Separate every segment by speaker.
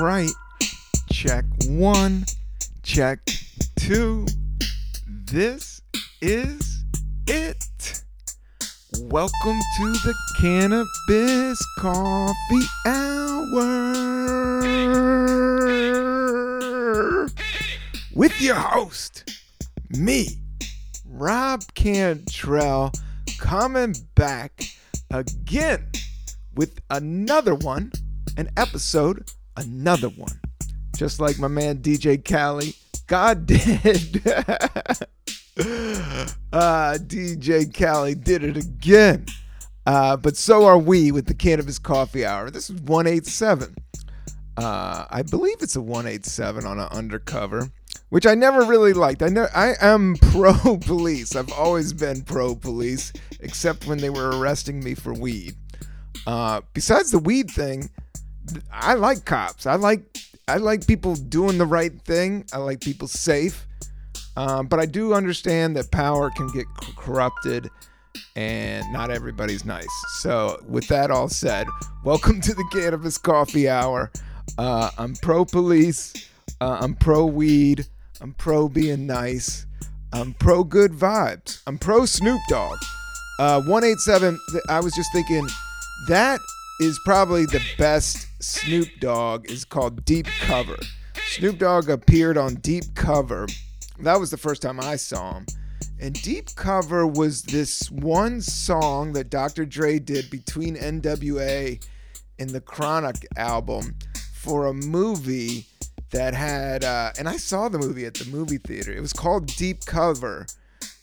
Speaker 1: right. Check one, check two. This is it. Welcome to the Cannabis Coffee Hour with your host, me, Rob Cantrell, coming back again with another one, an episode, another one. Just like my man DJ Cali. God did. uh, DJ Cali did it again. Uh, but so are we with the Cannabis Coffee Hour. This is 187. Uh, I believe it's a 187 on an undercover, which I never really liked. I know I am pro police. I've always been pro police, except when they were arresting me for weed. Uh, besides the weed thing, I like cops. I like I like people doing the right thing. I like people safe. Um, but I do understand that power can get corrupted and not everybody's nice. So, with that all said, welcome to the Cannabis Coffee Hour. Uh, I'm pro police. Uh, I'm pro weed. I'm pro being nice. I'm pro good vibes. I'm pro Snoop Dogg. Uh, 187, I was just thinking that is probably the best Snoop Dogg is called Deep Cover. Snoop Dogg appeared on Deep Cover. That was the first time I saw him. And Deep Cover was this one song that Dr. Dre did between NWA and the Chronic album for a movie that had, uh, and I saw the movie at the movie theater. It was called Deep Cover.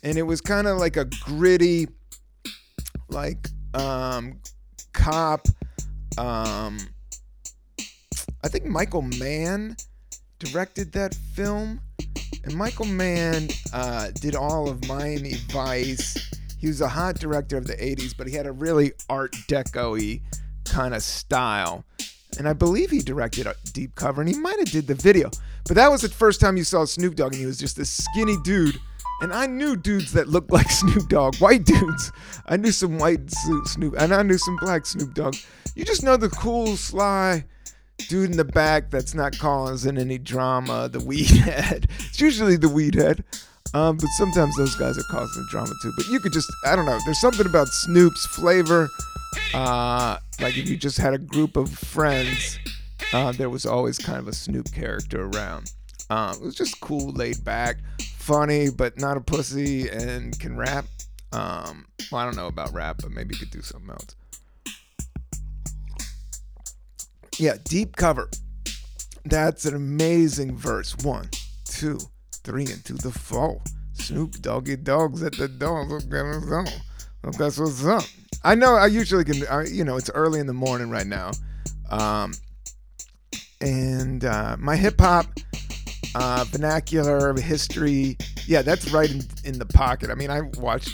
Speaker 1: And it was kind of like a gritty, like um, cop. Um, I think Michael Mann directed that film, and Michael Mann uh, did all of Miami Vice. He was a hot director of the '80s, but he had a really Art Deco-y kind of style. And I believe he directed a Deep Cover, and he might have did the video. But that was the first time you saw Snoop Dogg, and he was just this skinny dude and I knew dudes that looked like Snoop Dogg, white dudes. I knew some white Snoop, and I knew some black Snoop Dogg. You just know the cool, sly dude in the back that's not causing any drama, the weed head. It's usually the weed head. Um, but sometimes those guys are causing drama too. But you could just, I don't know, there's something about Snoop's flavor. Uh, like if you just had a group of friends, uh, there was always kind of a Snoop character around. Um, it was just cool, laid back funny but not a pussy and can rap. Um, well, I don't know about rap, but maybe he could do something else. Yeah, deep cover. That's an amazing verse. One, two, three, and to the four. Snoop Doggy Dogs at the door. Look at. Look, that's what's up. I know. I usually can. I, you know, it's early in the morning right now, um, and uh, my hip hop uh, vernacular history. Yeah, that's right in, in the pocket. I mean, I watched.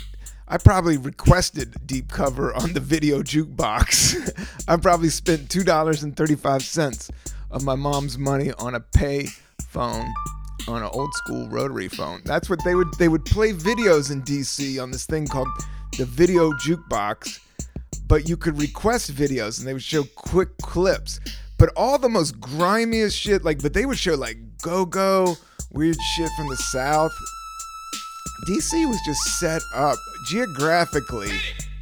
Speaker 1: I probably requested deep cover on the video jukebox. I probably spent two dollars and thirty five cents of my mom's money on a pay phone on an old school rotary phone. That's what they would they would play videos in DC on this thing called the video jukebox, but you could request videos and they would show quick clips. But all the most grimiest shit, like, but they would show like go go, weird shit from the South. DC was just set up geographically.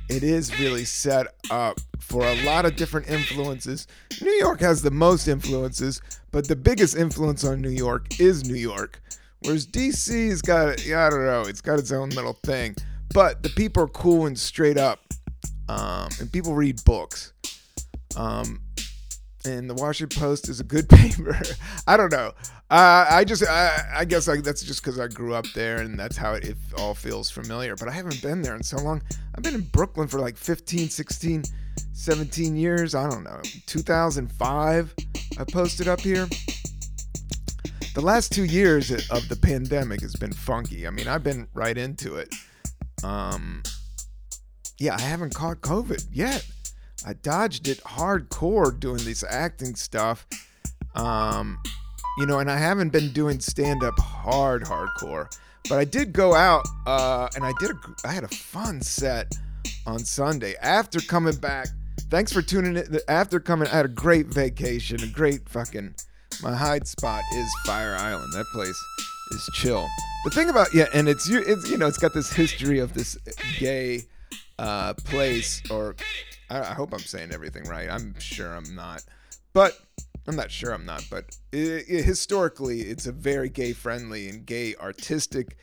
Speaker 1: It is really set up for a lot of different influences. New York has the most influences, but the biggest influence on New York is New York. Whereas DC's got, I don't know, it's got its own little thing. But the people are cool and straight up. Um, and people read books. Um, and the Washington Post is a good paper. I don't know. Uh, I just, I, I guess I, that's just because I grew up there and that's how it, it, all feels familiar. But I haven't been there in so long. I've been in Brooklyn for like 15, 16, 17 years. I don't know. 2005, I posted up here. The last two years of the pandemic has been funky. I mean, I've been right into it. Um, yeah, I haven't caught COVID yet. I dodged it hardcore doing this acting stuff. Um, you know, and I haven't been doing stand up hard hardcore, but I did go out uh, and I did a, I had a fun set on Sunday after coming back thanks for tuning in. After coming, I had a great vacation, a great fucking. My hide spot is Fire Island. That place is chill. The thing about yeah, and it's you, it's you know, it's got this history of this gay uh, place, or I, I hope I'm saying everything right. I'm sure I'm not, but I'm not sure I'm not. But it, it, historically, it's a very gay friendly and gay artistic.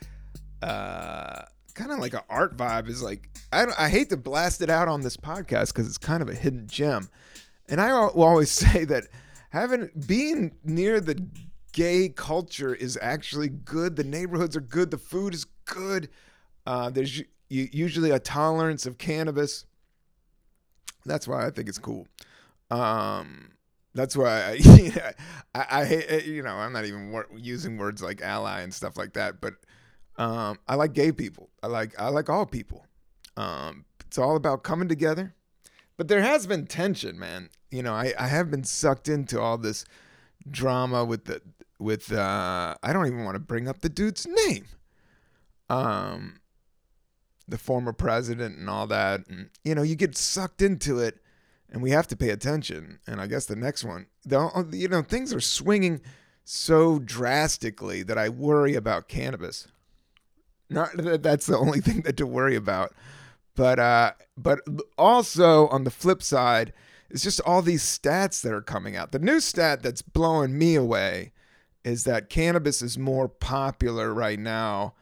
Speaker 1: Uh, kind of like an art vibe is like I, I hate to blast it out on this podcast because it's kind of a hidden gem and i will always say that having being near the gay culture is actually good the neighborhoods are good the food is good uh, there's usually a tolerance of cannabis that's why i think it's cool um, that's why I, I, I hate you know i'm not even using words like ally and stuff like that but um, I like gay people. I like I like all people. Um, it's all about coming together. But there has been tension, man. You know, I, I have been sucked into all this drama with the with uh I don't even want to bring up the dude's name. Um the former president and all that and you know, you get sucked into it and we have to pay attention. And I guess the next one, the, you know, things are swinging so drastically that I worry about cannabis. Not that that's the only thing that to worry about, but uh, but also on the flip side, it's just all these stats that are coming out. The new stat that's blowing me away is that cannabis is more popular right now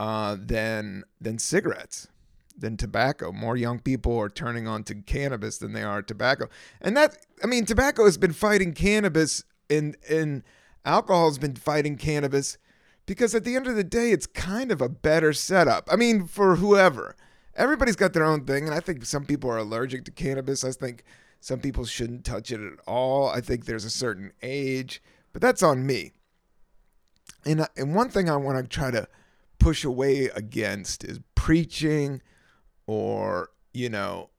Speaker 1: uh, than than cigarettes, than tobacco. More young people are turning on to cannabis than they are tobacco, and that I mean, tobacco has been fighting cannabis, and and alcohol has been fighting cannabis because at the end of the day, it's kind of a better setup. I mean, for whoever. Everybody's got their own thing, and I think some people are allergic to cannabis. I think some people shouldn't touch it at all. I think there's a certain age, but that's on me. And, and one thing I want to try to push away against is preaching or, you know,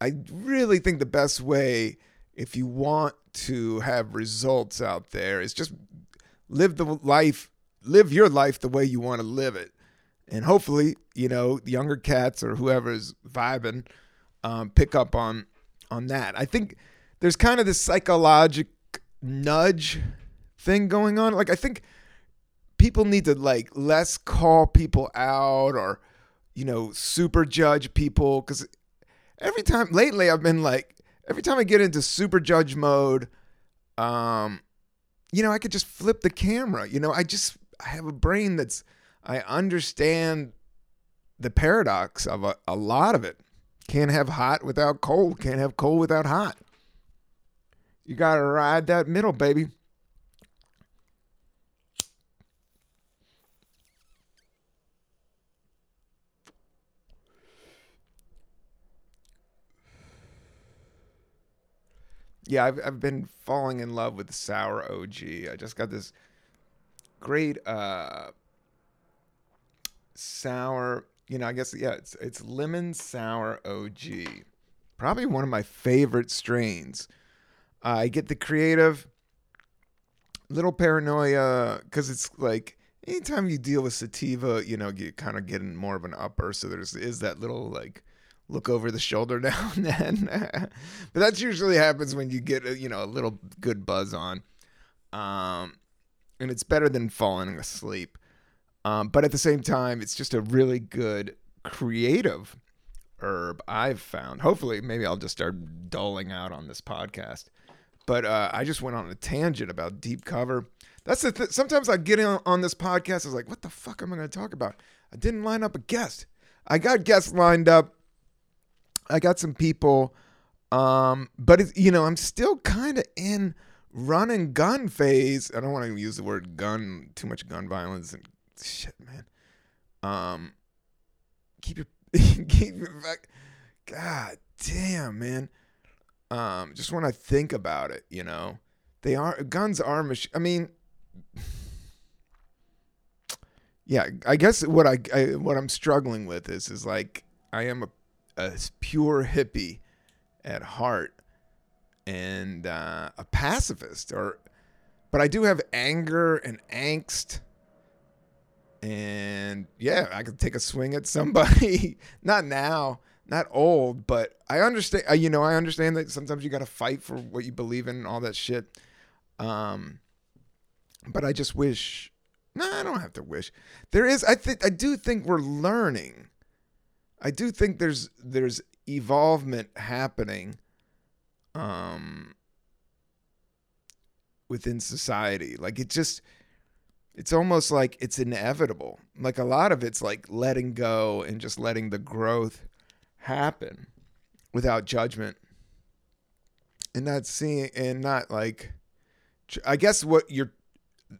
Speaker 1: I really think the best way if you want to have results out there is just live the life live your life the way you want to live it. And hopefully, you know, the younger cats or whoever's vibing um, pick up on on that. I think there's kind of this psychological nudge thing going on. Like I think people need to like less call people out or you know super judge people because every time lately I've been like every time I get into super judge mode, um, you know I could just flip the camera. You know I just I have a brain that's I understand the paradox of a, a lot of it. Can't have hot without cold. Can't have cold without hot. You gotta ride that middle, baby. Yeah, I've I've been falling in love with sour OG. I just got this great uh, sour. You know, I guess yeah, it's it's lemon sour OG. Probably one of my favorite strains. Uh, I get the creative, little paranoia because it's like anytime you deal with sativa, you know, you kind of get more of an upper. So there's is that little like look over the shoulder now and then. but that usually happens when you get a, you know a little good buzz on. Um, and it's better than falling asleep. Um, but at the same time, it's just a really good creative herb I've found. Hopefully, maybe I'll just start doling out on this podcast. But uh, I just went on a tangent about deep cover. That's the th- sometimes I get in on this podcast. I was like, what the fuck am I going to talk about? I didn't line up a guest. I got guests lined up. I got some people, um, but it, you know, I'm still kind of in run and gun phase. I don't want to use the word gun too much gun violence and shit, man. Um, keep your keep your back. God damn, man. Um, just when I think about it, you know, they are guns are mach- I mean, yeah. I guess what I, I what I'm struggling with is is like I am a, a pure hippie at heart and uh, a pacifist or but I do have anger and angst and yeah, I could take a swing at somebody. Not now. not old, but I understand. uh, You know, I understand that sometimes you got to fight for what you believe in and all that shit. Um, but I just wish. No, I don't have to wish. There is. I think. I do think we're learning. I do think there's there's evolvement happening. Um. Within society, like it just. It's almost like it's inevitable. Like a lot of it's like letting go and just letting the growth happen without judgment and not seeing and not like i guess what you're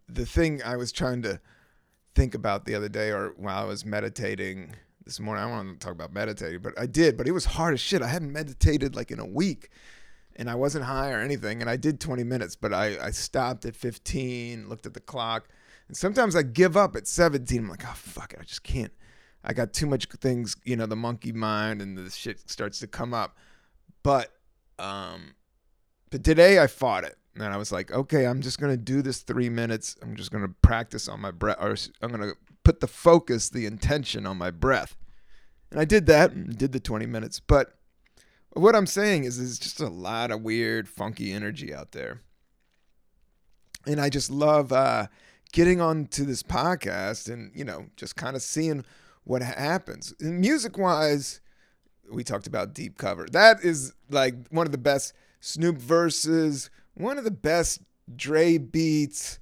Speaker 1: the thing i was trying to think about the other day or while i was meditating this morning i want to talk about meditating but i did but it was hard as shit i hadn't meditated like in a week and i wasn't high or anything and i did 20 minutes but i, I stopped at 15 looked at the clock and sometimes i give up at 17 i'm like oh fuck it i just can't I got too much things, you know, the monkey mind and the shit starts to come up. But um but today I fought it. And I was like, okay, I'm just going to do this 3 minutes. I'm just going to practice on my breath or I'm going to put the focus, the intention on my breath. And I did that and did the 20 minutes. But what I'm saying is there's just a lot of weird funky energy out there. And I just love uh getting onto this podcast and, you know, just kind of seeing what happens. Music wise, we talked about Deep Cover. That is like one of the best Snoop verses, one of the best Dre beats.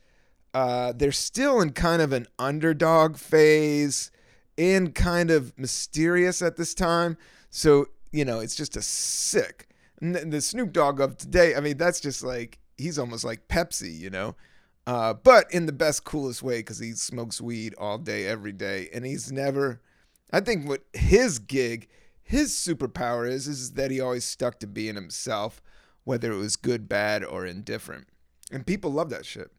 Speaker 1: Uh, they're still in kind of an underdog phase and kind of mysterious at this time. So, you know, it's just a sick. The Snoop Dogg of today, I mean, that's just like, he's almost like Pepsi, you know? uh, but in the best, coolest way because he smokes weed all day, every day, and he's never. I think what his gig, his superpower is, is that he always stuck to being himself, whether it was good, bad, or indifferent, and people love that shit.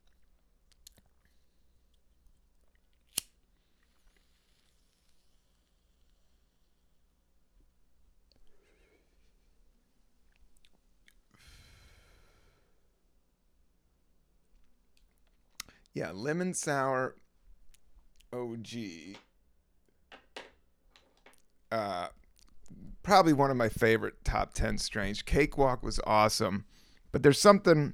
Speaker 1: Yeah, lemon sour OG. Uh, probably one of my favorite top 10 strange. Cakewalk was awesome, but there's something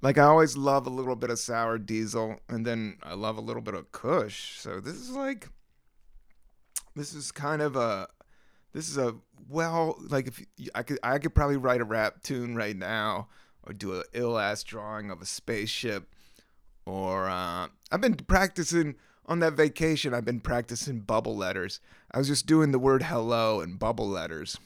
Speaker 1: like I always love a little bit of sour diesel and then I love a little bit of kush. So this is like this is kind of a this is a well like if I could I could probably write a rap tune right now or do a ill ass drawing of a spaceship or uh, I've been practicing on that vacation. I've been practicing bubble letters. I was just doing the word hello and bubble letters,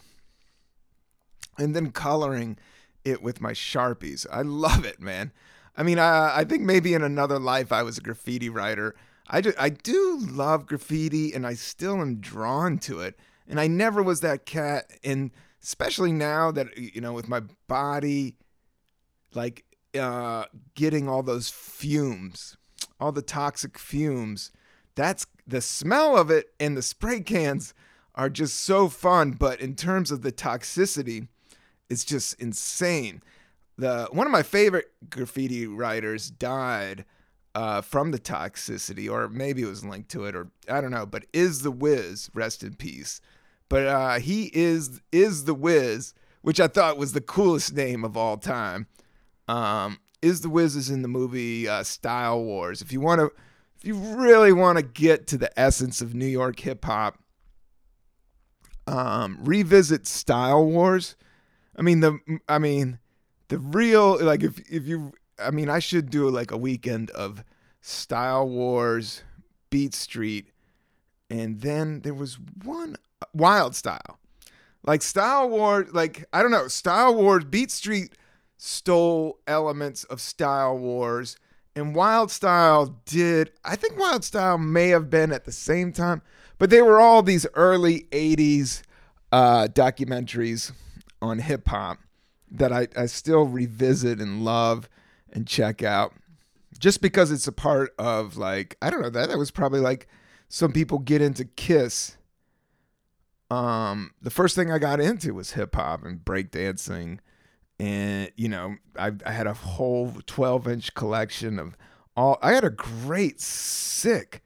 Speaker 1: and then coloring it with my sharpies. I love it, man. I mean, I, I think maybe in another life I was a graffiti writer. I do, I do love graffiti, and I still am drawn to it. And I never was that cat, and especially now that you know, with my body, like uh, getting all those fumes, all the toxic fumes. That's the smell of it, and the spray cans are just so fun. But in terms of the toxicity, it's just insane. The one of my favorite graffiti writers died uh, from the toxicity, or maybe it was linked to it, or I don't know. But is the Wiz, rest in peace. But uh, he is is the Wiz, which I thought was the coolest name of all time um, is the Wiz is in the movie uh, Style Wars. If you want to, if you really want to get to the essence of New York hip hop, um, revisit Style Wars. I mean the, I mean, the real like if if you, I mean I should do like a weekend of Style Wars, Beat Street, and then there was one Wild Style, like Style Wars. Like I don't know, Style Wars, Beat Street stole elements of Style Wars, and Wild Style did. I think Wild Style may have been at the same time, but they were all these early '80s uh, documentaries on hip hop that I, I still revisit and love and check out, just because it's a part of like I don't know that that was probably like some people get into Kiss. Um, the first thing I got into was hip hop and breakdancing and you know I, I had a whole 12 inch collection of all i had a great sick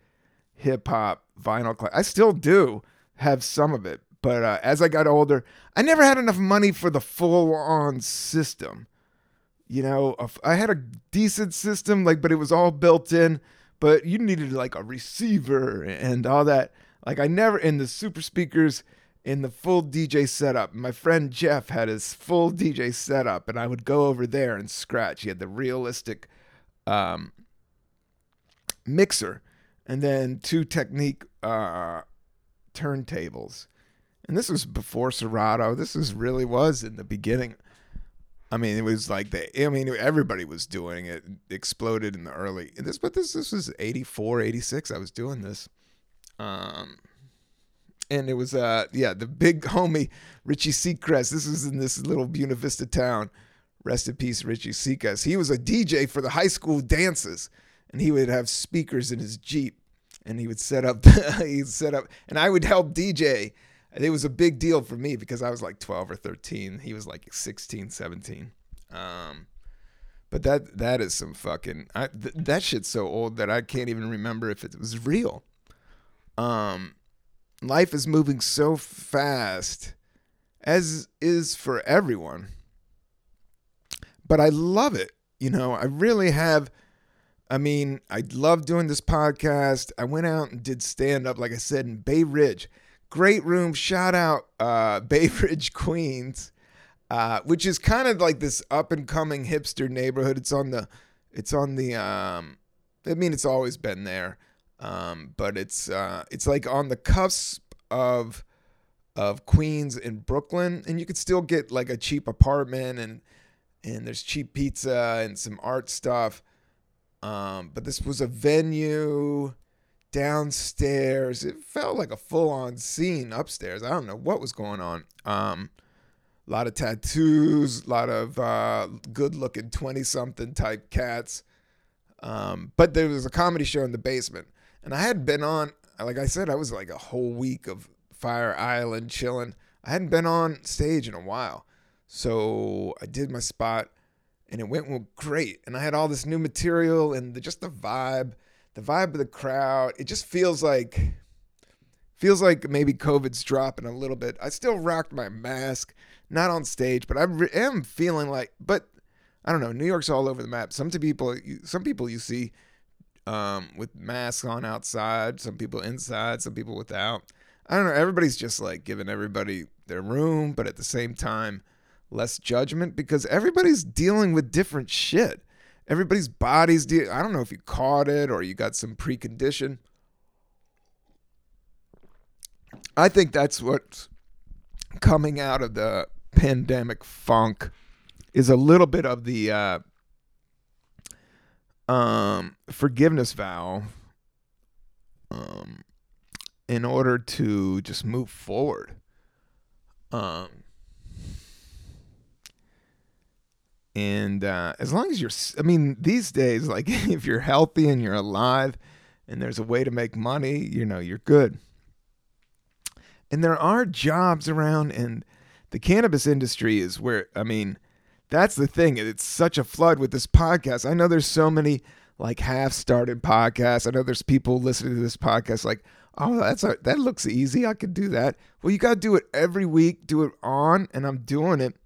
Speaker 1: hip-hop vinyl collection i still do have some of it but uh, as I got older, I never had enough money for the full on system. You know, I had a decent system, like, but it was all built in. But you needed like a receiver and all that. Like, I never in the super speakers in the full DJ setup. My friend Jeff had his full DJ setup, and I would go over there and scratch. He had the realistic um, mixer, and then two Technics uh, turntables. And this was before Serato. This is really was in the beginning. I mean, it was like the. I mean, everybody was doing it. it exploded in the early. This, but this this was 84, 86. I was doing this. Um, and it was uh yeah the big homie Richie Seacrest. This was in this little Buena Vista town. Rest in peace, Richie Seacrest. He was a DJ for the high school dances, and he would have speakers in his Jeep, and he would set up. he'd set up, and I would help DJ. It was a big deal for me because I was like 12 or 13. He was like 16, 17. Um, but that that is some fucking I, th- that shit's so old that I can't even remember if it was real. Um, life is moving so fast, as is for everyone. But I love it. You know, I really have. I mean, I love doing this podcast. I went out and did stand up, like I said, in Bay Ridge. Great room. Shout out uh, Bay Ridge, Queens, uh, which is kind of like this up and coming hipster neighborhood. It's on the, it's on the. Um, I mean, it's always been there. Um, but it's uh, it's like on the cusp of of Queens and Brooklyn, and you could still get like a cheap apartment and and there's cheap pizza and some art stuff. Um, but this was a venue downstairs. It felt like a full on scene upstairs. I don't know what was going on. Um, a lot of tattoos, a lot of uh, good looking 20 something type cats. Um, but there was a comedy show in the basement and I had been on, like I said, I was like a whole week of Fire Island chilling. I hadn't been on stage in a while. So I did my spot and it went well, great. And I had all this new material and the, just the vibe, the vibe of the crowd. It just feels like feels like maybe COVID's dropping a little bit. I still rocked my mask, not on stage, but I am feeling like. But I don't know. New York's all over the map. Some people, some people you see um, with masks on outside, some people inside, some people without. I don't know. Everybody's just like giving everybody their room, but at the same time, less judgment because everybody's dealing with different shit. Everybody's body's de- I don't know if you caught it or you got some precondition. I think that's what's coming out of the pandemic funk is a little bit of the uh, um, forgiveness vow um, in order to just move forward. Um, and uh, as long as you're, I mean, these days, like if you're healthy and you're alive and there's a way to make money, you know, you're good. And there are jobs around, and the cannabis industry is where, I mean, that's the thing. It's such a flood with this podcast. I know there's so many like half started podcasts. I know there's people listening to this podcast like, oh, that's a, that looks easy. I could do that. Well, you got to do it every week. Do it on, and I'm doing it.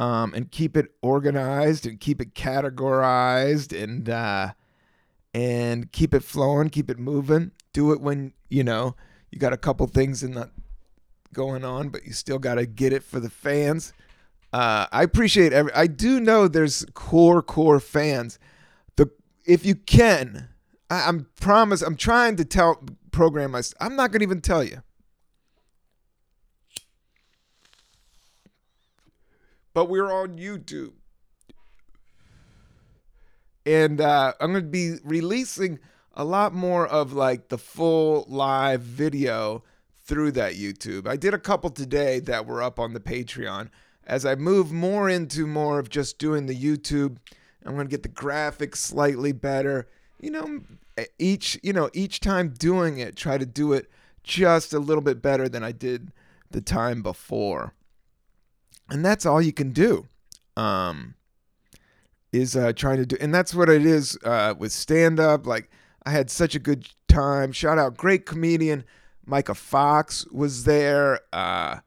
Speaker 1: Um, and keep it organized and keep it categorized and uh, and keep it flowing, keep it moving. Do it when you know you got a couple things in the going on, but you still got to get it for the fans. Uh, I appreciate every. I do know there's core core fans. The if you can, I, I'm promise. I'm trying to tell program my. I'm not gonna even tell you. But we're on YouTube, and uh, I'm gonna be releasing a lot more of like the full live video through that YouTube. I did a couple today that were up on the Patreon as I move more into more of just doing the YouTube, I'm going to get the graphics slightly better. You know, each, you know, each time doing it, try to do it just a little bit better than I did the time before. And that's all you can do. Um is uh trying to do and that's what it is uh with stand up like I had such a good time. Shout out great comedian Micah Fox was there. Uh,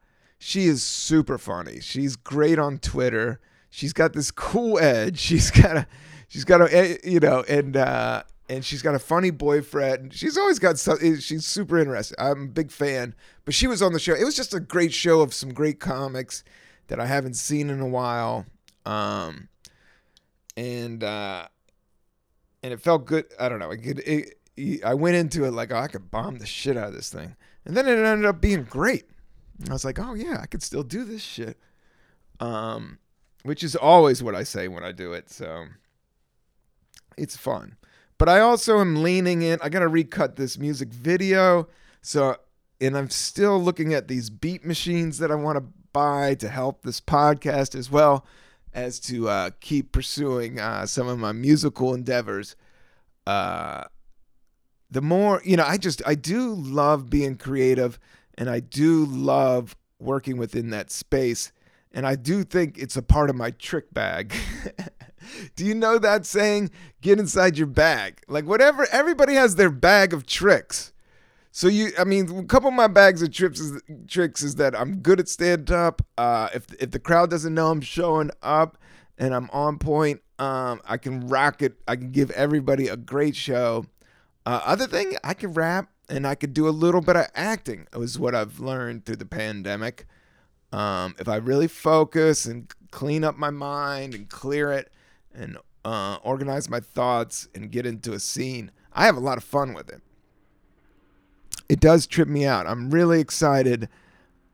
Speaker 1: she is super funny. She's great on Twitter. She's got this cool edge. She's got a, she's got a, eh, you know, and uh, and she's got a funny boyfriend. She's always got something. She's super interesting. I'm a big fan. But she was on the show. It was just a great show of some great comics that I haven't seen in a while. Um, and uh, and it felt good. I don't know. It, it, it, I went into it like, oh, I could bomb the shit out of this thing, and then it ended up being great. I was like, oh yeah, I could still do this shit. Um, which is always what I say when I do it. So it's fun. But I also am leaning in. I got to recut this music video. So, and I'm still looking at these beat machines that I want to buy to help this podcast as well as to uh, keep pursuing uh, some of my musical endeavors. Uh, the more, you know, I just, I do love being creative and I do love working within that space. And I do think it's a part of my trick bag. do you know that saying? Get inside your bag. Like, whatever, everybody has their bag of tricks. So you, I mean, a couple of my bags of trips is, tricks is that I'm good at stand up. Uh, if if the crowd doesn't know I'm showing up and I'm on point, um, I can rock it. I can give everybody a great show. Uh, other thing, I can rap and I could do a little bit of acting. It was what I've learned through the pandemic. Um, if I really focus and clean up my mind and clear it and uh, organize my thoughts and get into a scene, I have a lot of fun with it it does trip me out. I'm really excited.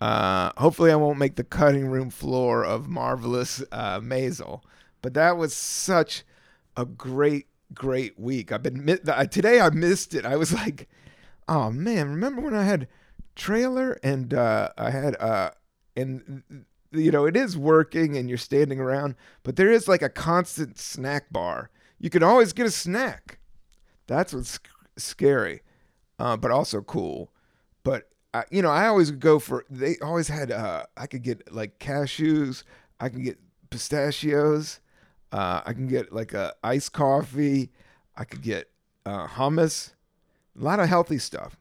Speaker 1: Uh, hopefully, I won't make the cutting room floor of Marvelous uh, Maisel. But that was such a great, great week. I've been today. I missed it. I was like, oh man, remember when I had trailer and uh, I had uh, and you know it is working and you're standing around, but there is like a constant snack bar. You can always get a snack. That's what's scary uh, but also cool. But I, you know, I always go for. They always had. Uh, I could get like cashews. I can get pistachios. Uh, I can get like a iced coffee. I could get uh, hummus. A lot of healthy stuff.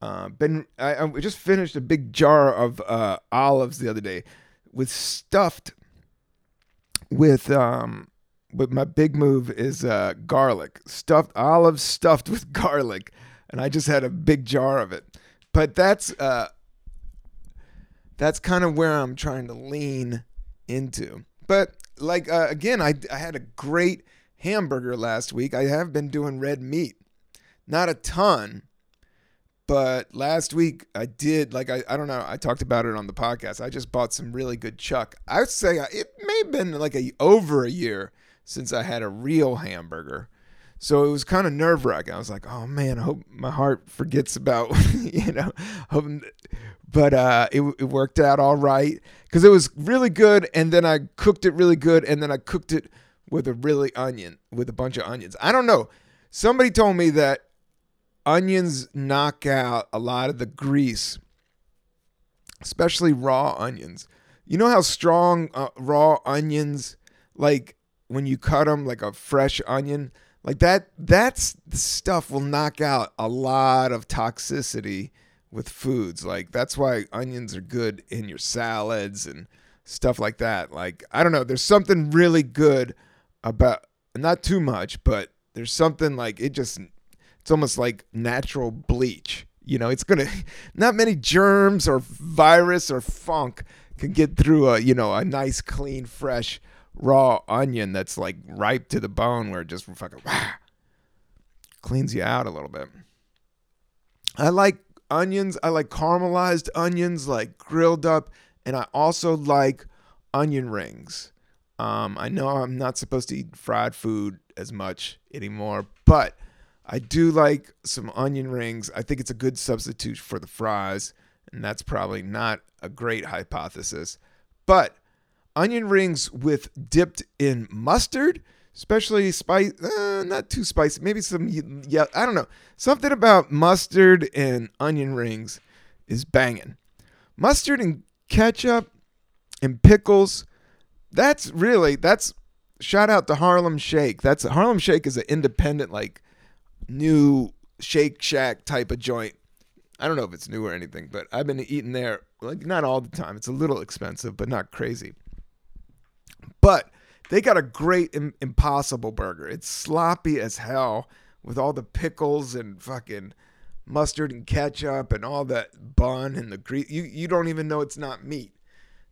Speaker 1: Uh, been I, I, just finished a big jar of uh, olives the other day, with stuffed with um but my big move is uh, garlic stuffed olives stuffed with garlic and I just had a big jar of it. But that's uh, that's kind of where I'm trying to lean into. But like uh, again, I I had a great hamburger last week. I have been doing red meat, not a ton, but last week I did. Like I I don't know. I talked about it on the podcast. I just bought some really good chuck. I would say it may have been like a over a year since I had a real hamburger. So it was kind of nerve wracking. I was like, oh man, I hope my heart forgets about, you know, but uh, it, it worked out all right because it was really good. And then I cooked it really good. And then I cooked it with a really onion, with a bunch of onions. I don't know. Somebody told me that onions knock out a lot of the grease, especially raw onions. You know how strong uh, raw onions, like when you cut them like a fresh onion, like that that's stuff will knock out a lot of toxicity with foods. Like that's why onions are good in your salads and stuff like that. Like I don't know, there's something really good about not too much, but there's something like it just it's almost like natural bleach. You know, it's gonna not many germs or virus or funk can get through a you know a nice clean fresh raw onion that's like ripe to the bone where it just fucking cleans you out a little bit. I like onions. I like caramelized onions, like grilled up, and I also like onion rings. Um, I know I'm not supposed to eat fried food as much anymore, but I do like some onion rings. I think it's a good substitute for the fries, and that's probably not a great hypothesis. But onion rings with dipped in mustard, especially spice, uh, not too spicy, maybe some, yeah, I don't know. Something about mustard and onion rings is banging. Mustard and ketchup and pickles, that's really, that's, shout out to Harlem Shake. That's, Harlem Shake is an independent, like, new Shake Shack type of joint. I don't know if it's new or anything, but I've been eating there like not all the time. It's a little expensive, but not crazy. But they got a great Impossible burger. It's sloppy as hell with all the pickles and fucking mustard and ketchup and all that bun and the grease. You you don't even know it's not meat.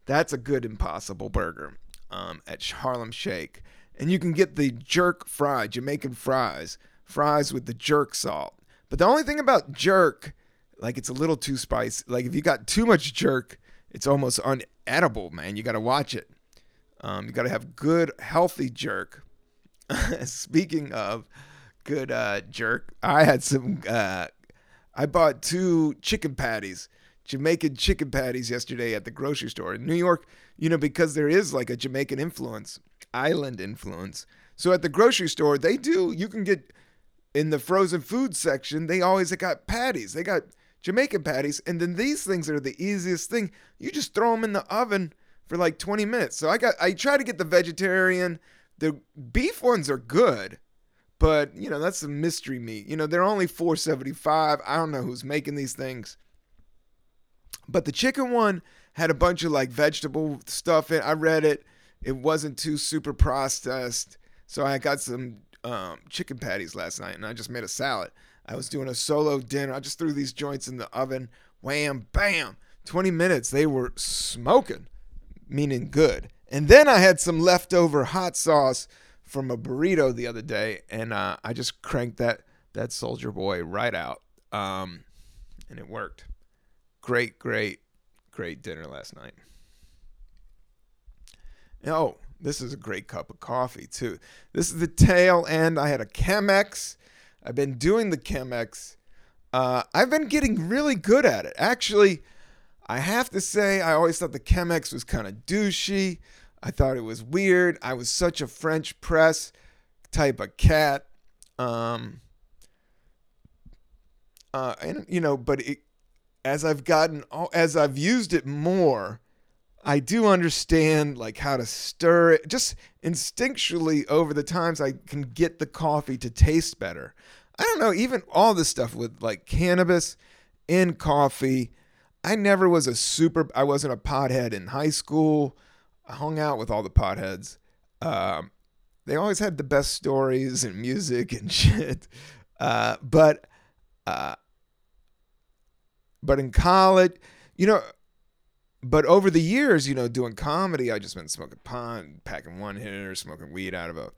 Speaker 1: That's a good Impossible burger um, at Harlem Shake, and you can get the jerk fry, Jamaican fries, fries with the jerk salt. But the only thing about jerk like it's a little too spicy. Like if you got too much jerk, it's almost unedible, man. You got to watch it. Um, you got to have good, healthy jerk. Speaking of good uh, jerk, I had some. Uh, I bought two chicken patties, Jamaican chicken patties yesterday at the grocery store in New York. You know because there is like a Jamaican influence, island influence. So at the grocery store, they do. You can get in the frozen food section. They always got patties. They got Jamaican patties, and then these things are the easiest thing. You just throw them in the oven for like 20 minutes. So I got I try to get the vegetarian. The beef ones are good, but you know that's a mystery meat. You know they're only 4.75. I don't know who's making these things. But the chicken one had a bunch of like vegetable stuff in. I read it. It wasn't too super processed. So I got some um, chicken patties last night, and I just made a salad. I was doing a solo dinner. I just threw these joints in the oven. Wham, bam. 20 minutes. They were smoking, meaning good. And then I had some leftover hot sauce from a burrito the other day, and uh, I just cranked that that Soldier Boy right out, um, and it worked. Great, great, great dinner last night. Oh, this is a great cup of coffee too. This is the tail end. I had a Chemex I've been doing the Chemex. Uh, I've been getting really good at it. Actually, I have to say, I always thought the Chemex was kind of douchey. I thought it was weird. I was such a French press type of cat. Um, uh, and you know, but it, as I've gotten, as I've used it more, I do understand like how to stir it. Just instinctually over the times I can get the coffee to taste better. I don't know, even all this stuff with like cannabis in coffee. I never was a super I wasn't a pothead in high school. I hung out with all the potheads. Um, they always had the best stories and music and shit. Uh, but uh, but in college, you know, but over the years, you know, doing comedy, I just been smoking pot, packing one hitter, smoking weed out of a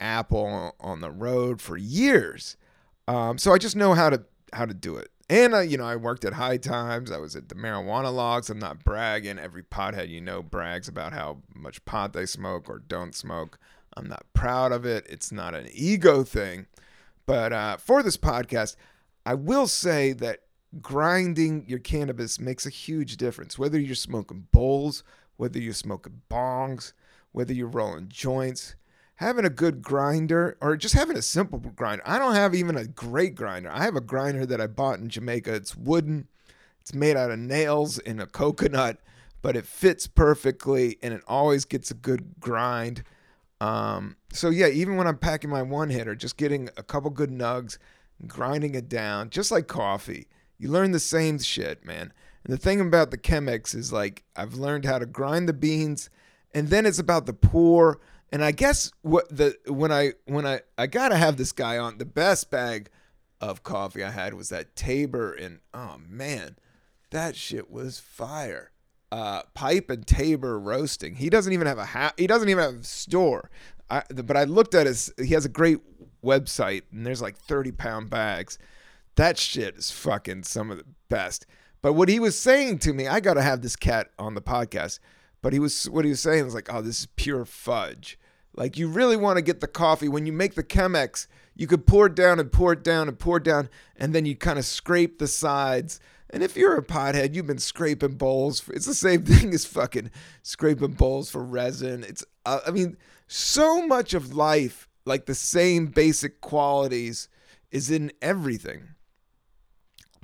Speaker 1: apple on the road for years. Um, so I just know how to how to do it. And I, you know, I worked at High Times. I was at the marijuana logs. I'm not bragging. Every pothead you know brags about how much pot they smoke or don't smoke. I'm not proud of it. It's not an ego thing. But uh, for this podcast, I will say that grinding your cannabis makes a huge difference. Whether you're smoking bowls, whether you're smoking bongs, whether you're rolling joints, having a good grinder or just having a simple grinder. I don't have even a great grinder. I have a grinder that I bought in Jamaica. It's wooden, it's made out of nails and a coconut, but it fits perfectly and it always gets a good grind. Um, so yeah, even when I'm packing my one hitter, just getting a couple good nugs, grinding it down, just like coffee. You learn the same shit, man. And the thing about the Chemex is like I've learned how to grind the beans, and then it's about the pour. And I guess what the when I when I I gotta have this guy on. The best bag of coffee I had was that Tabor, and oh man, that shit was fire. Uh, pipe and Tabor roasting. He doesn't even have a ha- he doesn't even have a store. I, but I looked at his. He has a great website, and there's like 30 pound bags that shit is fucking some of the best. But what he was saying to me, I got to have this cat on the podcast. But he was what he was saying was like, "Oh, this is pure fudge." Like you really want to get the coffee when you make the Chemex, you could pour it down and pour it down and pour it down, and then you kind of scrape the sides. And if you're a pothead, you've been scraping bowls. For, it's the same thing as fucking scraping bowls for resin. It's, uh, I mean, so much of life, like the same basic qualities, is in everything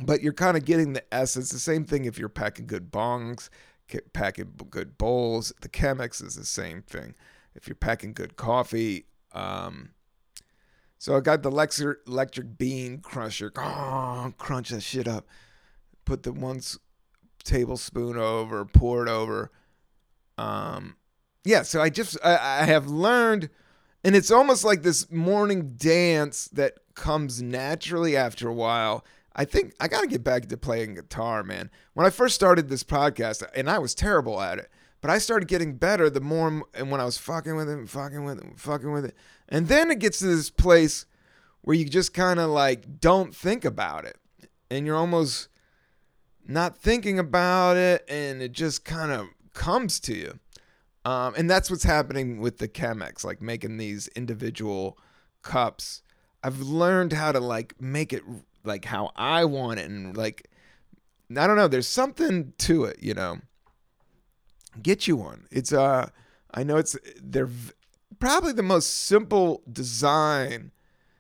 Speaker 1: but you're kind of getting the essence. The same thing if you're packing good bongs, packing good bowls. The Chemex is the same thing. If you're packing good coffee, um, so I got the electric, electric bean crusher. Oh, crunch that shit up. put the one tablespoon over, pour it over. Um, yeah, so I just I, I have learned, and it's almost like this morning dance that comes naturally after a while. I think I got to get back to playing guitar, man. When I first started this podcast, and I was terrible at it, but I started getting better the more, and when I was fucking with it, fucking with it, fucking with it, and then it gets to this place where you just kind of like don't think about it, and you're almost not thinking about it, and it just kind of comes to you. Um, and that's what's happening with the Chemex, like making these individual cups. I've learned how to like make it like how I want it, and like I don't know. There's something to it, you know. Get you one. It's uh, I know it's they're v- probably the most simple design.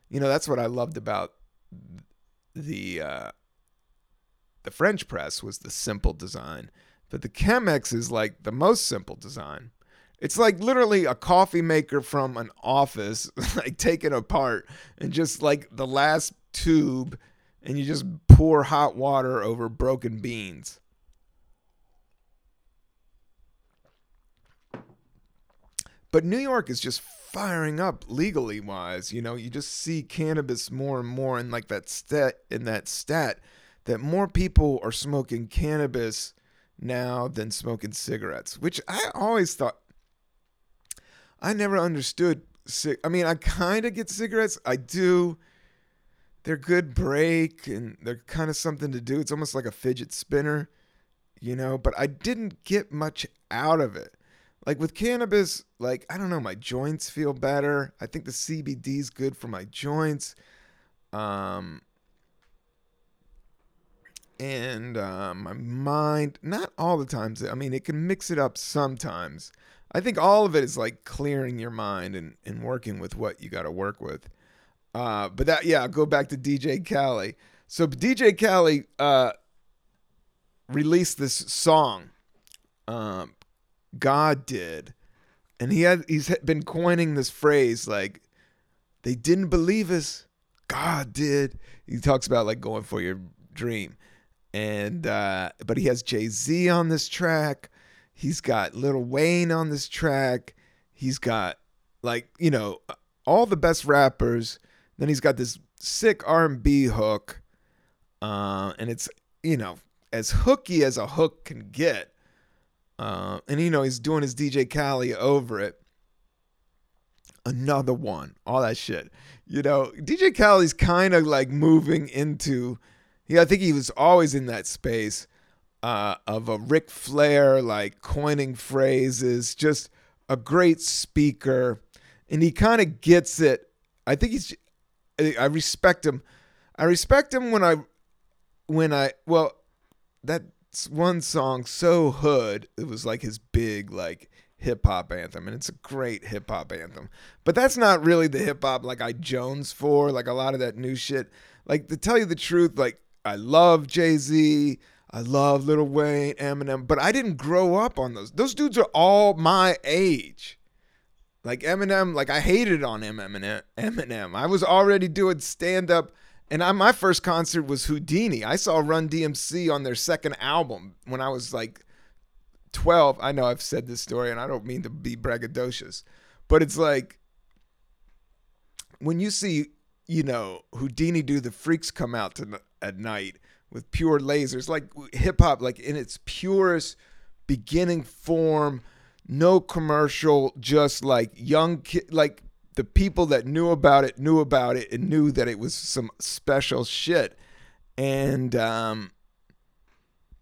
Speaker 1: You know, that's what I loved about the uh, the French press was the simple design. But the Chemex is like the most simple design. It's like literally a coffee maker from an office, like taken apart, and just like the last tube, and you just pour hot water over broken beans. But New York is just firing up legally wise. You know, you just see cannabis more and more, and like that stat in that stat that more people are smoking cannabis now than smoking cigarettes, which I always thought I never understood. I mean, I kind of get cigarettes. I do. They're good break and they're kind of something to do. It's almost like a fidget spinner, you know, but I didn't get much out of it. Like with cannabis, like I don't know, my joints feel better. I think the CBD is good for my joints. Um and uh, my mind not all the times i mean it can mix it up sometimes i think all of it is like clearing your mind and, and working with what you got to work with uh, but that yeah i'll go back to dj Khaled. so dj Khaled uh, released this song um, god did and he had he's been coining this phrase like they didn't believe us god did he talks about like going for your dream and uh, but he has Jay Z on this track. He's got Lil Wayne on this track. He's got like you know all the best rappers. Then he's got this sick R and B hook, uh, and it's you know as hooky as a hook can get. Uh, and you know he's doing his DJ Khaled over it. Another one, all that shit. You know, DJ Khaled's kind of like moving into yeah, I think he was always in that space uh, of a Ric Flair, like coining phrases, just a great speaker, and he kind of gets it. I think he's. I respect him. I respect him when I, when I well, that's one song so hood. It was like his big like hip hop anthem, and it's a great hip hop anthem. But that's not really the hip hop like I Jones for like a lot of that new shit. Like to tell you the truth, like I love Jay Z. I love Lil Wayne, Eminem, but I didn't grow up on those. Those dudes are all my age. Like Eminem, like I hated on Eminem. Eminem. I was already doing stand up, and I, my first concert was Whodini. I saw Run DMC on their second album when I was like 12. I know I've said this story, and I don't mean to be braggadocious, but it's like when you see, you know, Whodini do the freaks come out to at night with pure lasers, like hip hop, like in its purest beginning form, no commercial, just like young kid, like the people that knew about it knew about it and knew that it was some special shit. And, um,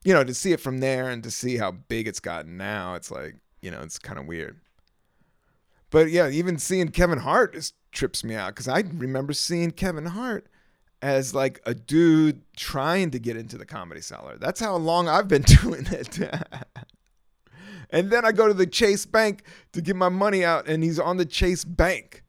Speaker 1: you know, to see it from there and to see how big it's gotten now, it's like, you know, it's kind of weird. But yeah, even seeing Kevin Hart just trips me out because I remember seeing Kevin Hart as like a dude trying to get into the comedy cellar. That's how long I've been doing it. and then I go to the Chase Bank to get my money out, and he's on the Chase Bank.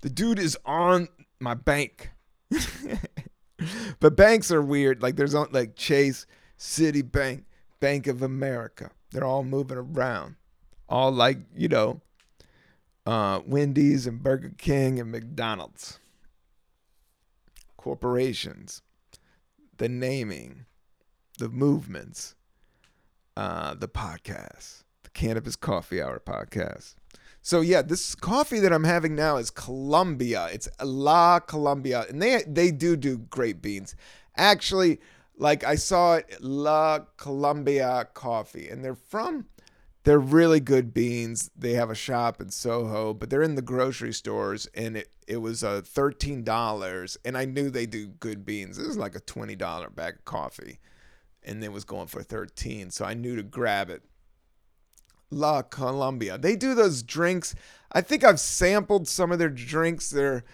Speaker 1: The dude is on my bank. but banks are weird. Like there's on like Chase, Citibank, Bank of America. They're all moving around. All like, you know, uh, Wendy's and Burger King and McDonald's corporations, the naming. the movements, uh, the podcast, the Cannabis Coffee Hour podcast. So yeah, this coffee that I'm having now is Colombia. It's La Colombia, and they they do do great beans. Actually, like I saw it, La Colombia Coffee, and they're from. They're really good beans. They have a shop in Soho, but they're in the grocery stores, and it it was uh, thirteen dollars. And I knew they do good beans. This is like a twenty dollar bag of coffee, and it was going for thirteen. So I knew to grab it. La Colombia. They do those drinks. I think I've sampled some of their drinks. They're,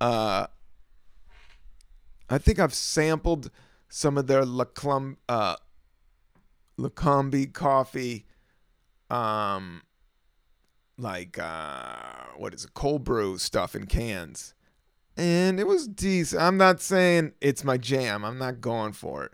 Speaker 1: uh, I think I've sampled some of their La Clum, uh, Lacombe coffee, um, like uh, what is it, cold brew stuff in cans, and it was decent. I'm not saying it's my jam. I'm not going for it.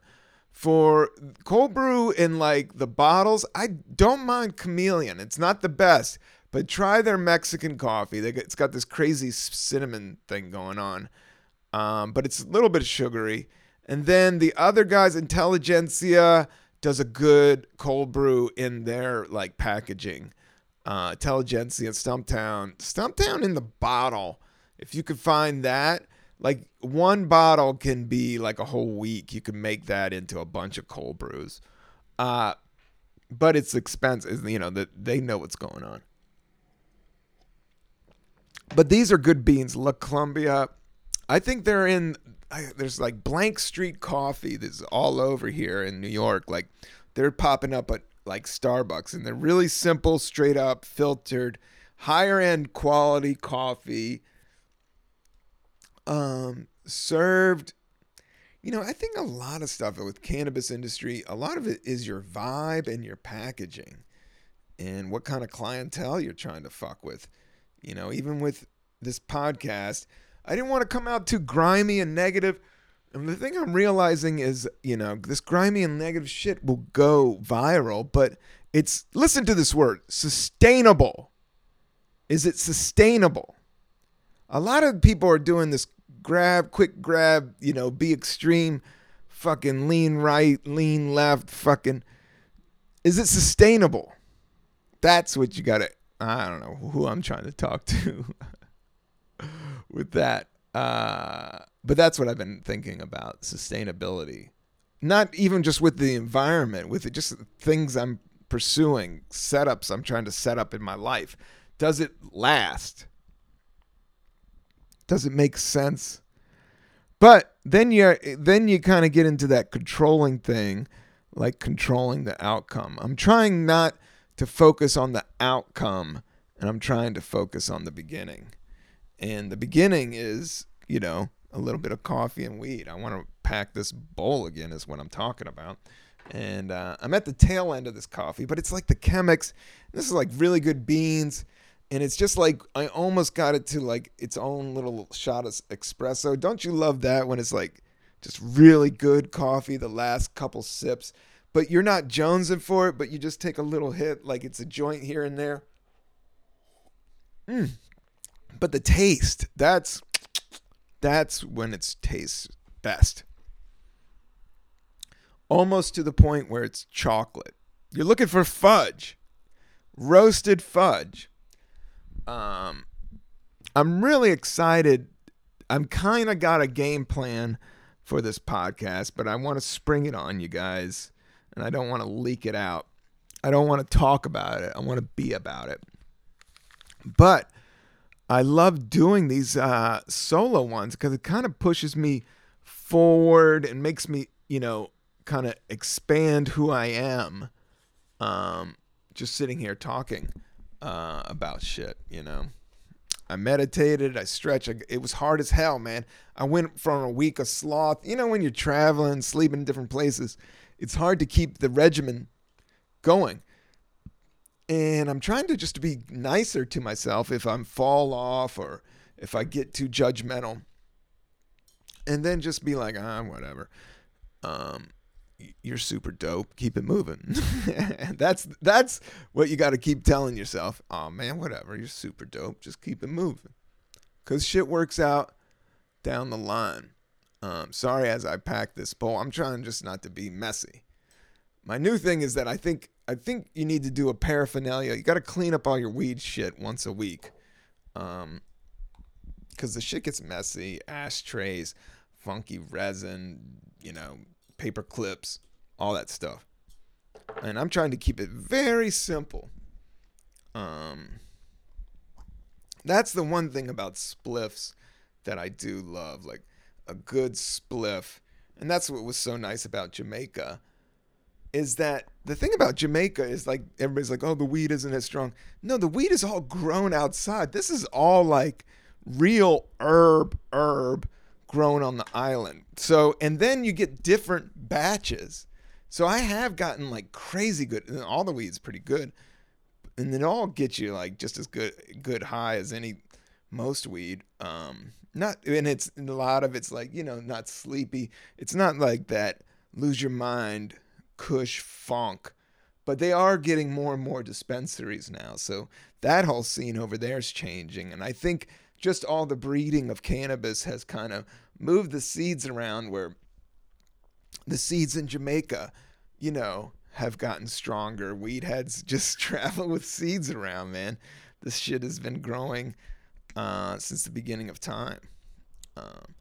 Speaker 1: For cold brew in like the bottles, I don't mind Chameleon. It's not the best, but try their Mexican coffee. They it's got this crazy cinnamon thing going on, um, but it's a little bit sugary. And then the other guys, Intelligentsia, does a good cold brew in their like packaging. Uh, Intelligentsia, Stumptown, Stumptown in the bottle. If you could find that, like one bottle can be like a whole week. You can make that into a bunch of cold brews. Uh, but it's expensive. You know that they know what's going on. But these are good beans. La Colombia, I think they're in. There's like Blank Street Coffee that's all over here in New York. Like they're popping up at like Starbucks, and they're really simple, straight up, filtered, higher end quality coffee um, served. You know, I think a lot of stuff with cannabis industry, a lot of it is your vibe and your packaging and what kind of clientele you're trying to fuck with. You know, even with this podcast, I didn't want to come out too grimy and negative. And the thing I'm realizing is, you know, this grimy and negative shit will go viral, but it's, listen to this word, sustainable. Is it sustainable? A lot of people are doing this grab, quick grab, you know, be extreme, fucking lean right, lean left, fucking. Is it sustainable? That's what you gotta. I don't know who I'm trying to talk to with that. Uh, but that's what I've been thinking about sustainability. Not even just with the environment, with it, just things I'm pursuing, setups I'm trying to set up in my life. Does it last? Does it make sense? But then you then you kind of get into that controlling thing, like controlling the outcome. I'm trying not to focus on the outcome, and I'm trying to focus on the beginning. And the beginning is, you know, a little bit of coffee and weed. I want to pack this bowl again, is what I'm talking about. And uh, I'm at the tail end of this coffee, but it's like the Chemex. This is like really good beans and it's just like I almost got it to like its own little shot of espresso. Don't you love that when it's like just really good coffee the last couple sips, but you're not jonesing for it, but you just take a little hit like it's a joint here and there. Mm. But the taste, that's that's when it tastes best. Almost to the point where it's chocolate. You're looking for fudge. Roasted fudge um, I'm really excited. I'm kind of got a game plan for this podcast, but I want to spring it on you guys, and I don't want to leak it out. I don't want to talk about it. I want to be about it. But I love doing these uh, solo ones because it kind of pushes me forward and makes me, you know, kind of expand who I am. Um, just sitting here talking uh, about shit, you know. I meditated, I stretched. it was hard as hell, man. I went from a week of sloth. You know, when you're traveling, sleeping in different places, it's hard to keep the regimen going. And I'm trying to just be nicer to myself if I'm fall off or if I get too judgmental. And then just be like, ah, whatever. Um, you're super dope. Keep it moving. that's that's what you got to keep telling yourself. Oh man, whatever. You're super dope. Just keep it moving. Cause shit works out down the line. Um, sorry as I pack this bowl. I'm trying just not to be messy. My new thing is that I think I think you need to do a paraphernalia. You got to clean up all your weed shit once a week, um, because the shit gets messy. Ashtrays, funky resin, you know, paper clips, all that stuff. And I'm trying to keep it very simple. Um, that's the one thing about spliffs that I do love, like a good spliff. And that's what was so nice about Jamaica is that the thing about Jamaica is like everybody's like, oh, the weed isn't as strong. No, the weed is all grown outside. This is all like real herb, herb grown on the island. So, and then you get different batches. So I have gotten like crazy good. And all the weed's pretty good, and it all gets you like just as good good high as any most weed. Um, not and it's and a lot of it's like you know not sleepy. It's not like that lose your mind Kush funk. But they are getting more and more dispensaries now. So that whole scene over there is changing. And I think just all the breeding of cannabis has kind of moved the seeds around where the seeds in Jamaica, you know, have gotten stronger. Weed heads just travel with seeds around, man. This shit has been growing uh, since the beginning of time. Um,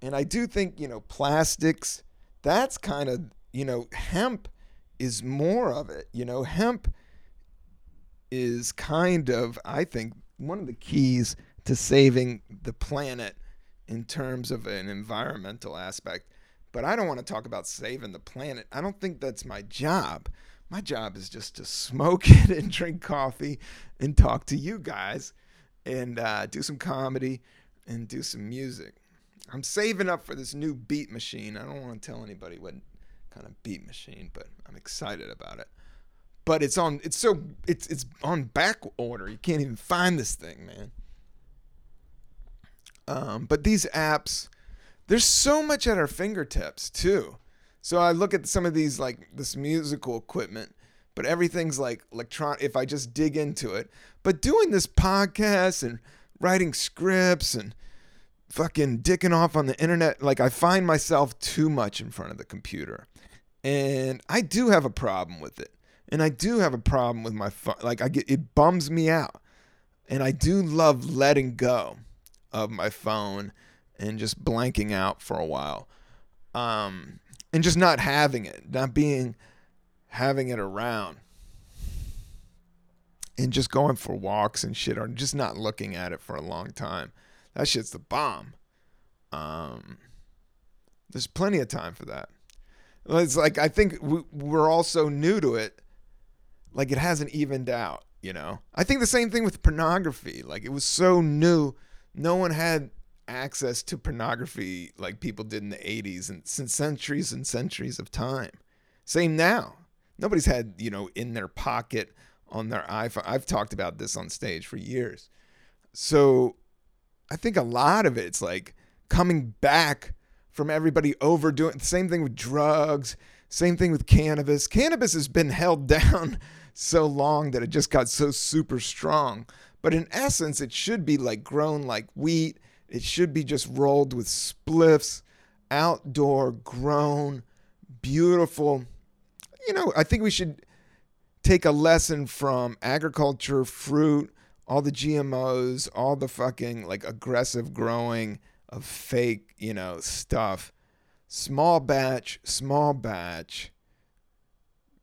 Speaker 1: and I do think, you know, plastics, that's kind of you know, hemp is more of it. You know, hemp is kind of, I think, one of the keys to saving the planet in terms of an environmental aspect. But I don't want to talk about saving the planet. I don't think that's my job. My job is just to smoke it and drink coffee and talk to you guys and uh, do some comedy and do some music. I'm saving up for this new beat machine. I don't want to tell anybody what kind of beat machine, but I'm excited about it. But it's on it's so it's it's on back order. You can't even find this thing, man. Um, but these apps, there's so much at our fingertips too. So I look at some of these like this musical equipment, but everything's like Elektron if I just dig into it. But doing this podcast and writing scripts and fucking dicking off on the internet, like I find myself too much in front of the computer. And I do have a problem with it. And I do have a problem with my phone. Like I get it bums me out. And I do love letting go of my phone and just blanking out for a while. Um and just not having it, not being having it around. And just going for walks and shit or just not looking at it for a long time. That shit's the bomb. Um there's plenty of time for that. It's like I think we, we're all so new to it, like it hasn't evened out. You know, I think the same thing with pornography. Like it was so new, no one had access to pornography like people did in the 80s and since centuries and centuries of time. Same now. Nobody's had, you know, in their pocket on their iPhone. I've talked about this on stage for years. So I think a lot of it's like coming back from everybody overdoing the same thing with drugs, same thing with cannabis. Cannabis has been held down so long that it just got so super strong. But in essence, it should be like grown like wheat. It should be just rolled with spliffs, outdoor grown, beautiful. You know, I think we should take a lesson from agriculture, fruit, all the GMOs, all the fucking like aggressive growing of fake, you know, stuff. Small batch, small batch,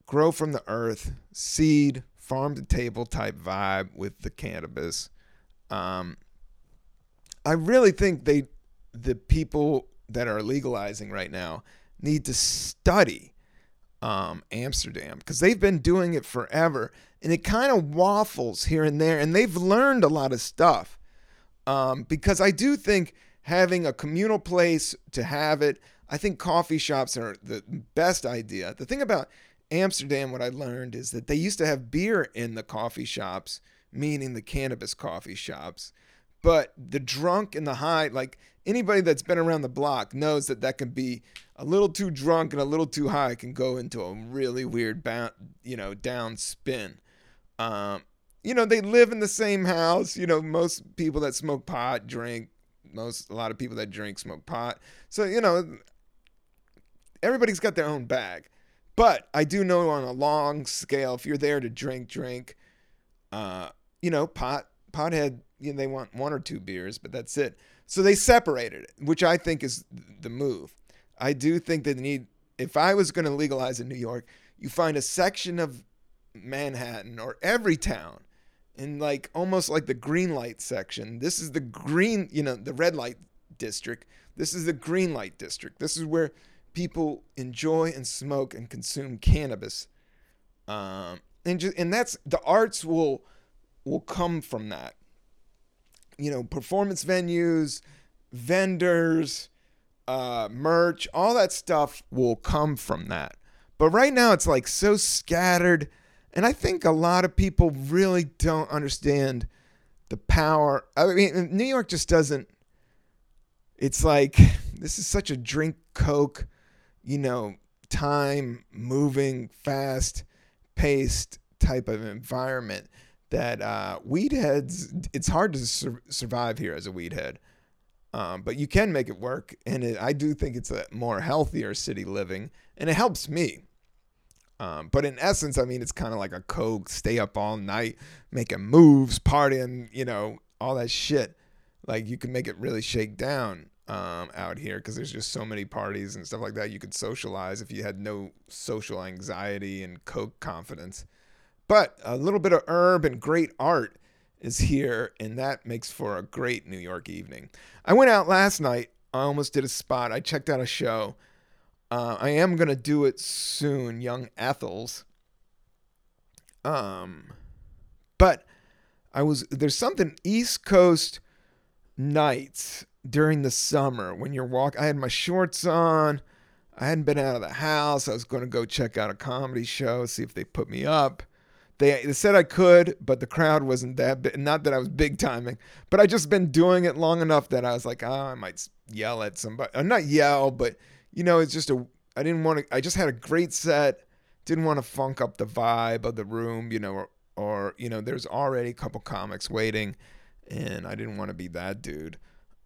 Speaker 1: grow from the earth, seed, farm to table type vibe with the cannabis. Um, I really think they, the people that are legalizing right now, need to study um, Amsterdam because they've been doing it forever, and it kind of waffles here and there, and they've learned a lot of stuff. Um, because I do think having a communal place to have it. I think coffee shops are the best idea. The thing about Amsterdam, what I learned is that they used to have beer in the coffee shops, meaning the cannabis coffee shops. But the drunk and the high, like anybody that's been around the block knows that that can be a little too drunk and a little too high can go into a really weird, bound, you know, down spin. Um, you know, they live in the same house. You know, most people that smoke pot drink most a lot of people that drink smoke pot. So you know, everybody's got their own bag. But I do know on a long scale, if you're there to drink, drink. Uh, you know, pot pothead. You know, they want one or two beers, but that's it. So they separated it, which I think is the move. I do think that they need. If I was going to legalize in New York, you find a section of Manhattan or every town in like almost like the green light section. This is the green, you know, the red light district. This is the green light district. This is where people enjoy and smoke and consume cannabis. Um, and just, and that's the arts will will come from that. You know, performance venues, vendors, uh, merch, all that stuff will come from that. But right now it's like so scattered and I think a lot of people really don't understand the power. I mean, New York just doesn't. It's like this is such a drink Coke, you know, time moving, fast paced type of environment that uh, weed heads, it's hard to sur- survive here as a weed head. Um, but you can make it work. And it, I do think it's a more healthier city living, and it helps me. Um, but in essence, I mean, it's kind of like a coke, stay up all night, making moves, partying, you know, all that shit. Like you can make it really shake down um, out here because there's just so many parties and stuff like that. You could socialize if you had no social anxiety and coke confidence. But a little bit of herb and great art is here, and that makes for a great New York evening. I went out last night. I almost did a spot. I checked out a show uh, I am gonna do it soon, young Ethels. Um, but I was there's something East Coast nights during the summer when you're walking. I had my shorts on. I hadn't been out of the house. I was going to go check out a comedy show, see if they put me up. They, they said I could, but the crowd wasn't that big. Not that I was big timing, but I just been doing it long enough that I was like, oh, I might yell at somebody. Uh, not yell, but you know, it's just a I didn't want to I just had a great set. Didn't want to funk up the vibe of the room, you know, or, or you know, there's already a couple comics waiting and I didn't want to be that dude.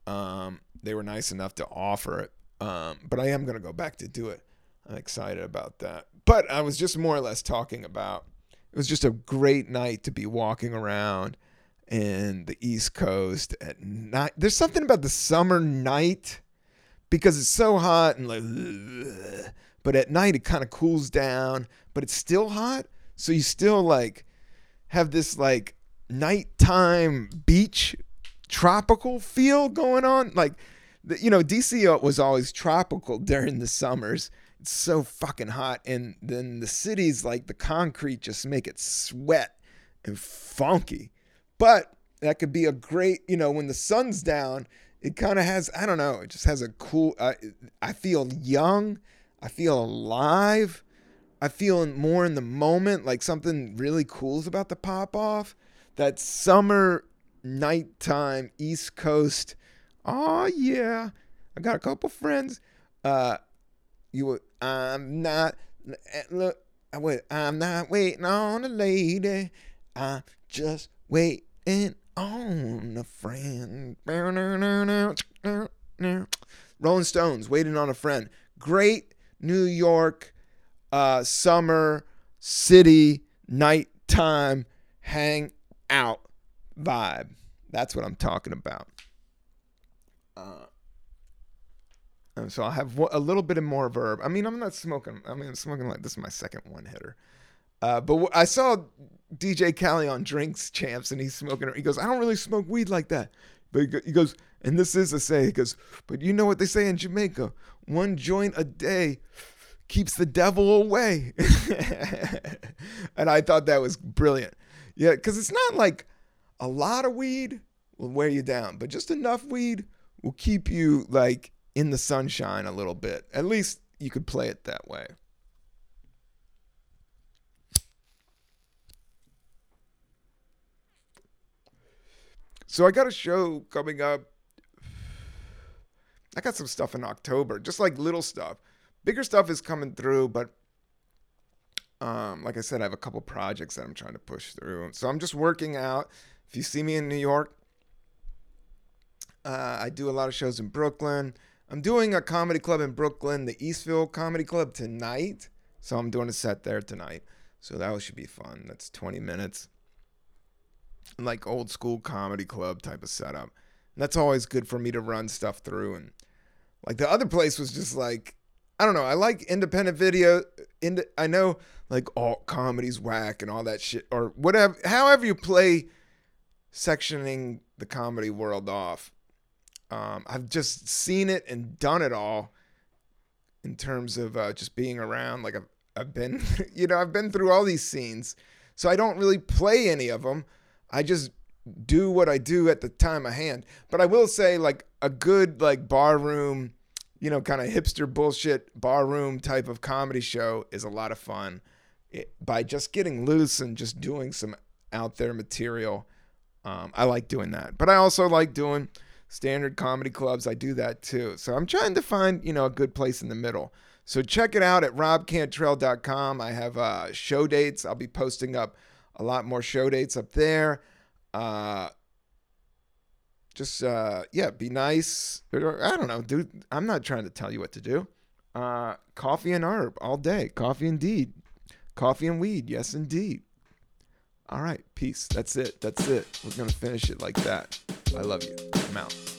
Speaker 1: Um, they were nice enough to offer it. Um, but I am going to go back to do it. I'm excited about that. But I was just more or less talking about it was just a great night to be walking around in the East Coast at night. There's something about the summer night because it's so hot and like, but at night it kind of cools down, but it's still hot. So you still like have this like nighttime beach tropical feel going on. Like, you know, DC was always tropical during the summers. It's so fucking hot. And then the cities, like the concrete, just make it sweat and funky. But that could be a great, you know, when the sun's down it kind of has I don't know. It just has a cool. Uh, I feel young. I feel alive. I feel more in the moment. Like something really cool is about to pop off. That summer nighttime East Coast. Oh yeah, I got a couple friends. Uh, you. were, I'm not. Eh, look. Wait, I'm not waiting on a lady. I'm just waiting on a friend. Rolling Stones, Waiting on a Friend. Great New York uh, summer city nighttime hang out vibe. That's what I'm talking about. Uh, and so I have a little bit of more verb. I mean, I'm not smoking. I mean, I'm smoking like this is my second one hitter. Uh, but I saw DJ Khaled on Drinks Champs, and he's smoking. He goes, "I don't really smoke weed like that." But he goes, and this is a say. He goes, "But you know what they say in Jamaica? One joint a day keeps the devil away." and I thought that was brilliant. Yeah, because it's not like a lot of weed will wear you down, but just enough weed will keep you like in the sunshine a little bit. At least you could play it that way. So I got a show coming up. I got some stuff in October, just like little stuff. Bigger stuff is coming through, but um, like I said, I have a couple projects that I'm trying to push through. So I'm just working out. If you see me in New York, uh, I do a lot of shows in Brooklyn. I'm doing a comedy club in Brooklyn, the Eastville Comedy Club tonight. So I'm doing a set there tonight. So that should be fun. That's 20 minutes. Like old school comedy club type of setup. And that's always good for me to run stuff through. And like the other place was just like, I don't know. I like independent video. Ind- I know like alt comedy's whack and all that shit or whatever. However you play sectioning the comedy world off. Um, I've just seen it and done it all in terms of uh, just being around. Like I've, I've been, you know, I've been through all these scenes. So I don't really play any of them. I just do what I do at the time of hand. But I will say, like, a good, like, bar room, you know, kind of hipster bullshit bar room type of comedy show is a lot of fun it, by just getting loose and just doing some out there material. Um, I like doing that. But I also like doing standard comedy clubs. I do that too. So I'm trying to find, you know, a good place in the middle. So check it out at robcantrell.com. I have uh, show dates. I'll be posting up a lot more show dates up there. Uh, just uh, yeah, be nice. I don't know, dude. I'm not trying to tell you what to do. Uh, coffee and herb all day. Coffee indeed. Coffee and weed. Yes, indeed. All right, peace. That's it. That's it. We're gonna finish it like that. I love you. I'm out.